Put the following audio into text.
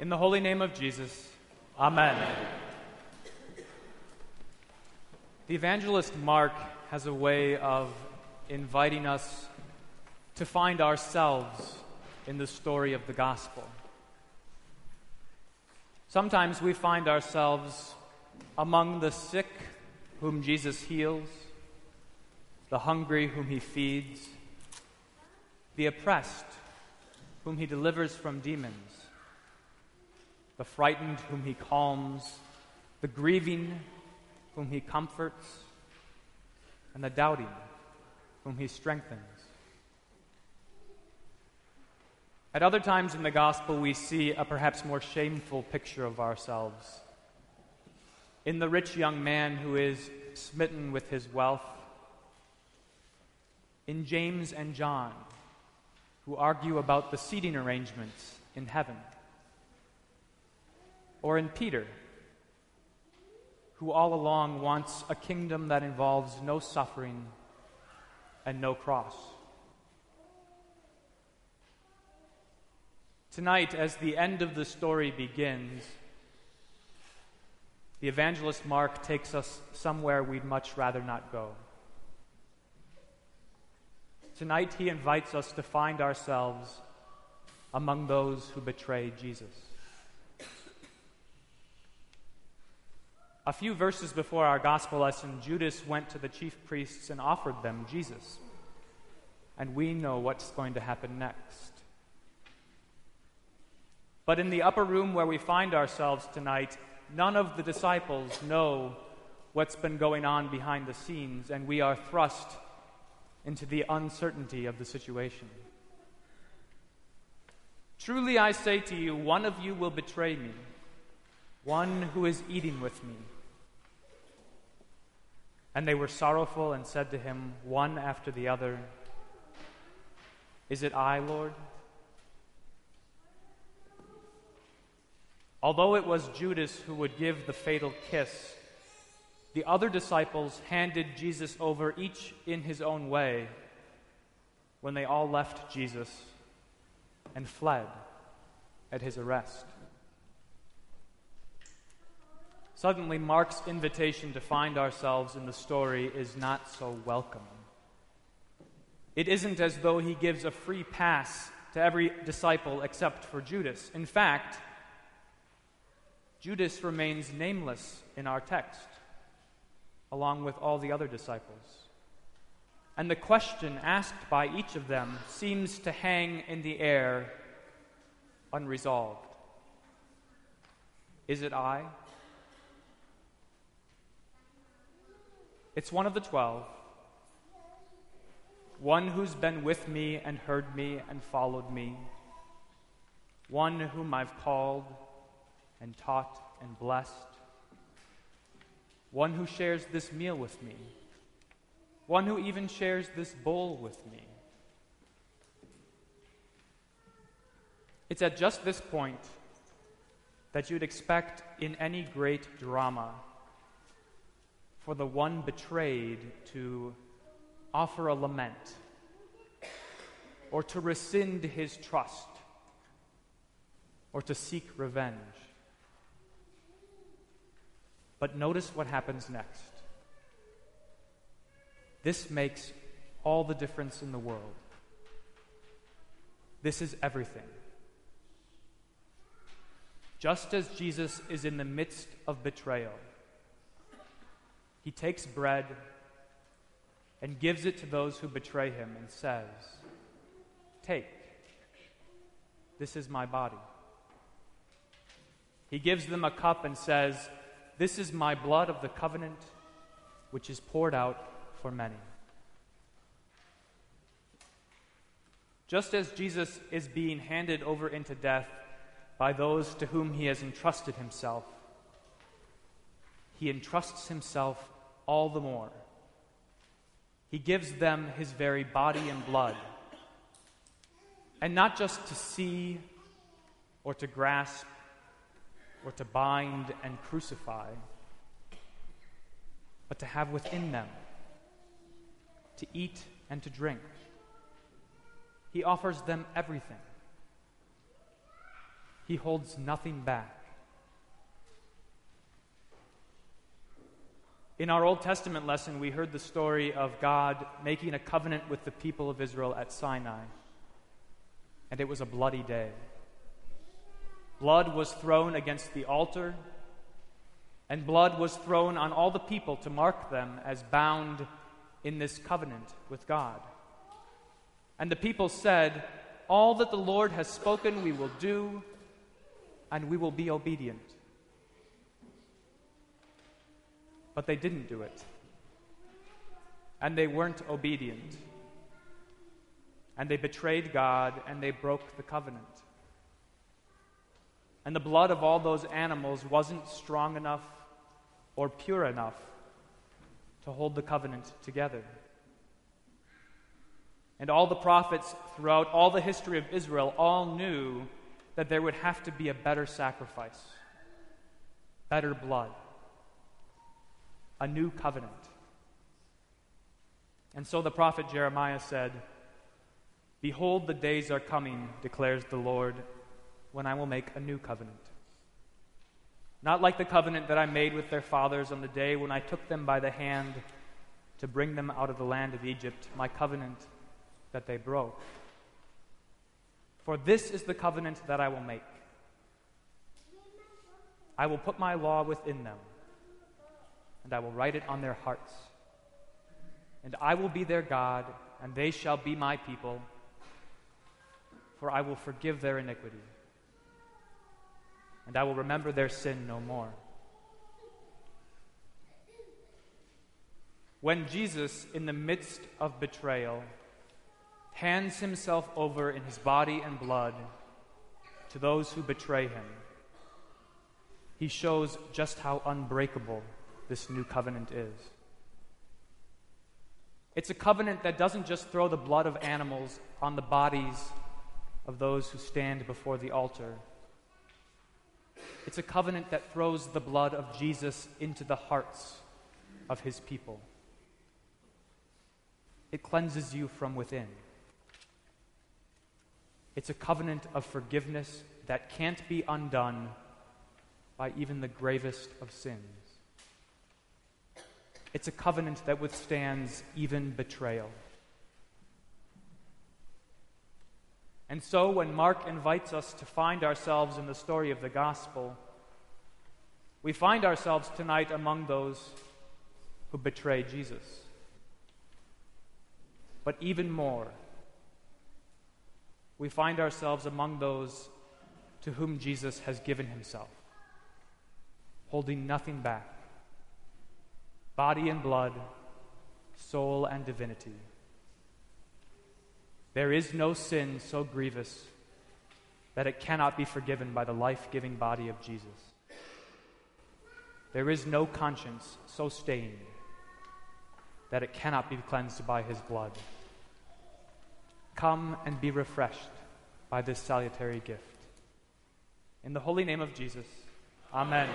In the holy name of Jesus, Amen. The evangelist Mark has a way of inviting us to find ourselves in the story of the gospel. Sometimes we find ourselves among the sick whom Jesus heals, the hungry whom he feeds, the oppressed whom he delivers from demons, the frightened whom he calms, the grieving whom he comforts, and the doubting whom he strengthens. At other times in the gospel, we see a perhaps more shameful picture of ourselves. In the rich young man who is smitten with his wealth, in James and John, who argue about the seating arrangements in heaven, or in Peter, who all along wants a kingdom that involves no suffering and no cross. Tonight, as the end of the story begins, the evangelist Mark takes us somewhere we'd much rather not go. Tonight, he invites us to find ourselves among those who betray Jesus. A few verses before our gospel lesson, Judas went to the chief priests and offered them Jesus. And we know what's going to happen next. But in the upper room where we find ourselves tonight, none of the disciples know what's been going on behind the scenes, and we are thrust into the uncertainty of the situation. Truly I say to you, one of you will betray me, one who is eating with me. And they were sorrowful and said to him, one after the other, Is it I, Lord? Although it was Judas who would give the fatal kiss, the other disciples handed Jesus over each in his own way when they all left Jesus and fled at his arrest. Suddenly, Mark's invitation to find ourselves in the story is not so welcome. It isn't as though he gives a free pass to every disciple except for Judas. In fact, Judas remains nameless in our text, along with all the other disciples. And the question asked by each of them seems to hang in the air unresolved Is it I? It's one of the twelve, one who's been with me and heard me and followed me, one whom I've called and taught and blessed, one who shares this meal with me, one who even shares this bowl with me. It's at just this point that you'd expect in any great drama for the one betrayed to offer a lament or to rescind his trust or to seek revenge. But notice what happens next. This makes all the difference in the world. This is everything. Just as Jesus is in the midst of betrayal, he takes bread and gives it to those who betray him and says, Take, this is my body. He gives them a cup and says, This is my blood of the covenant, which is poured out for many. Just as Jesus is being handed over into death by those to whom he has entrusted himself, he entrusts himself all the more. He gives them his very body and blood. And not just to see or to grasp or to bind and crucify, but to have within them, to eat and to drink. He offers them everything. He holds nothing back. In our Old Testament lesson, we heard the story of God making a covenant with the people of Israel at Sinai. And it was a bloody day. Blood was thrown against the altar, and blood was thrown on all the people to mark them as bound in this covenant with God. And the people said, All that the Lord has spoken we will do, and we will be obedient. But they didn't do it. And they weren't obedient. And they betrayed God and they broke the covenant. And the blood of all those animals wasn't strong enough or pure enough to hold the covenant together. And all the prophets throughout all the history of Israel all knew that there would have to be a better sacrifice, better blood a new covenant. And so the prophet Jeremiah said, Behold, the days are coming, declares the Lord, when I will make a new covenant. Not like the covenant that I made with their fathers on the day when I took them by the hand to bring them out of the land of Egypt, my covenant that they broke. For this is the covenant that I will make. I will put my law within them and I will write it on their hearts. And I will be their God, and they shall be my people, for I will forgive their iniquity, and I will remember their sin no more. When Jesus, in the midst of betrayal, hands himself over in his body and blood to those who betray him, he shows just how unbreakable this new covenant is. It's a covenant that doesn't just throw the blood of animals on the bodies of those who stand before the altar. It's a covenant that throws the blood of Jesus into the hearts of his people. It cleanses you from within. It's a covenant of forgiveness that can't be undone by even the gravest of sins. It's a covenant that withstands even betrayal. And so, when Mark invites us to find ourselves in the story of the gospel, we find ourselves tonight among those who betray Jesus. But even more, we find ourselves among those to whom Jesus has given himself, holding nothing back body and blood, soul and divinity. There is no sin so grievous that it cannot be forgiven by the life giving body of Jesus. There is no conscience so stained that it cannot be cleansed by his blood. Come and be refreshed by this salutary gift. In the holy name of Jesus, Amen.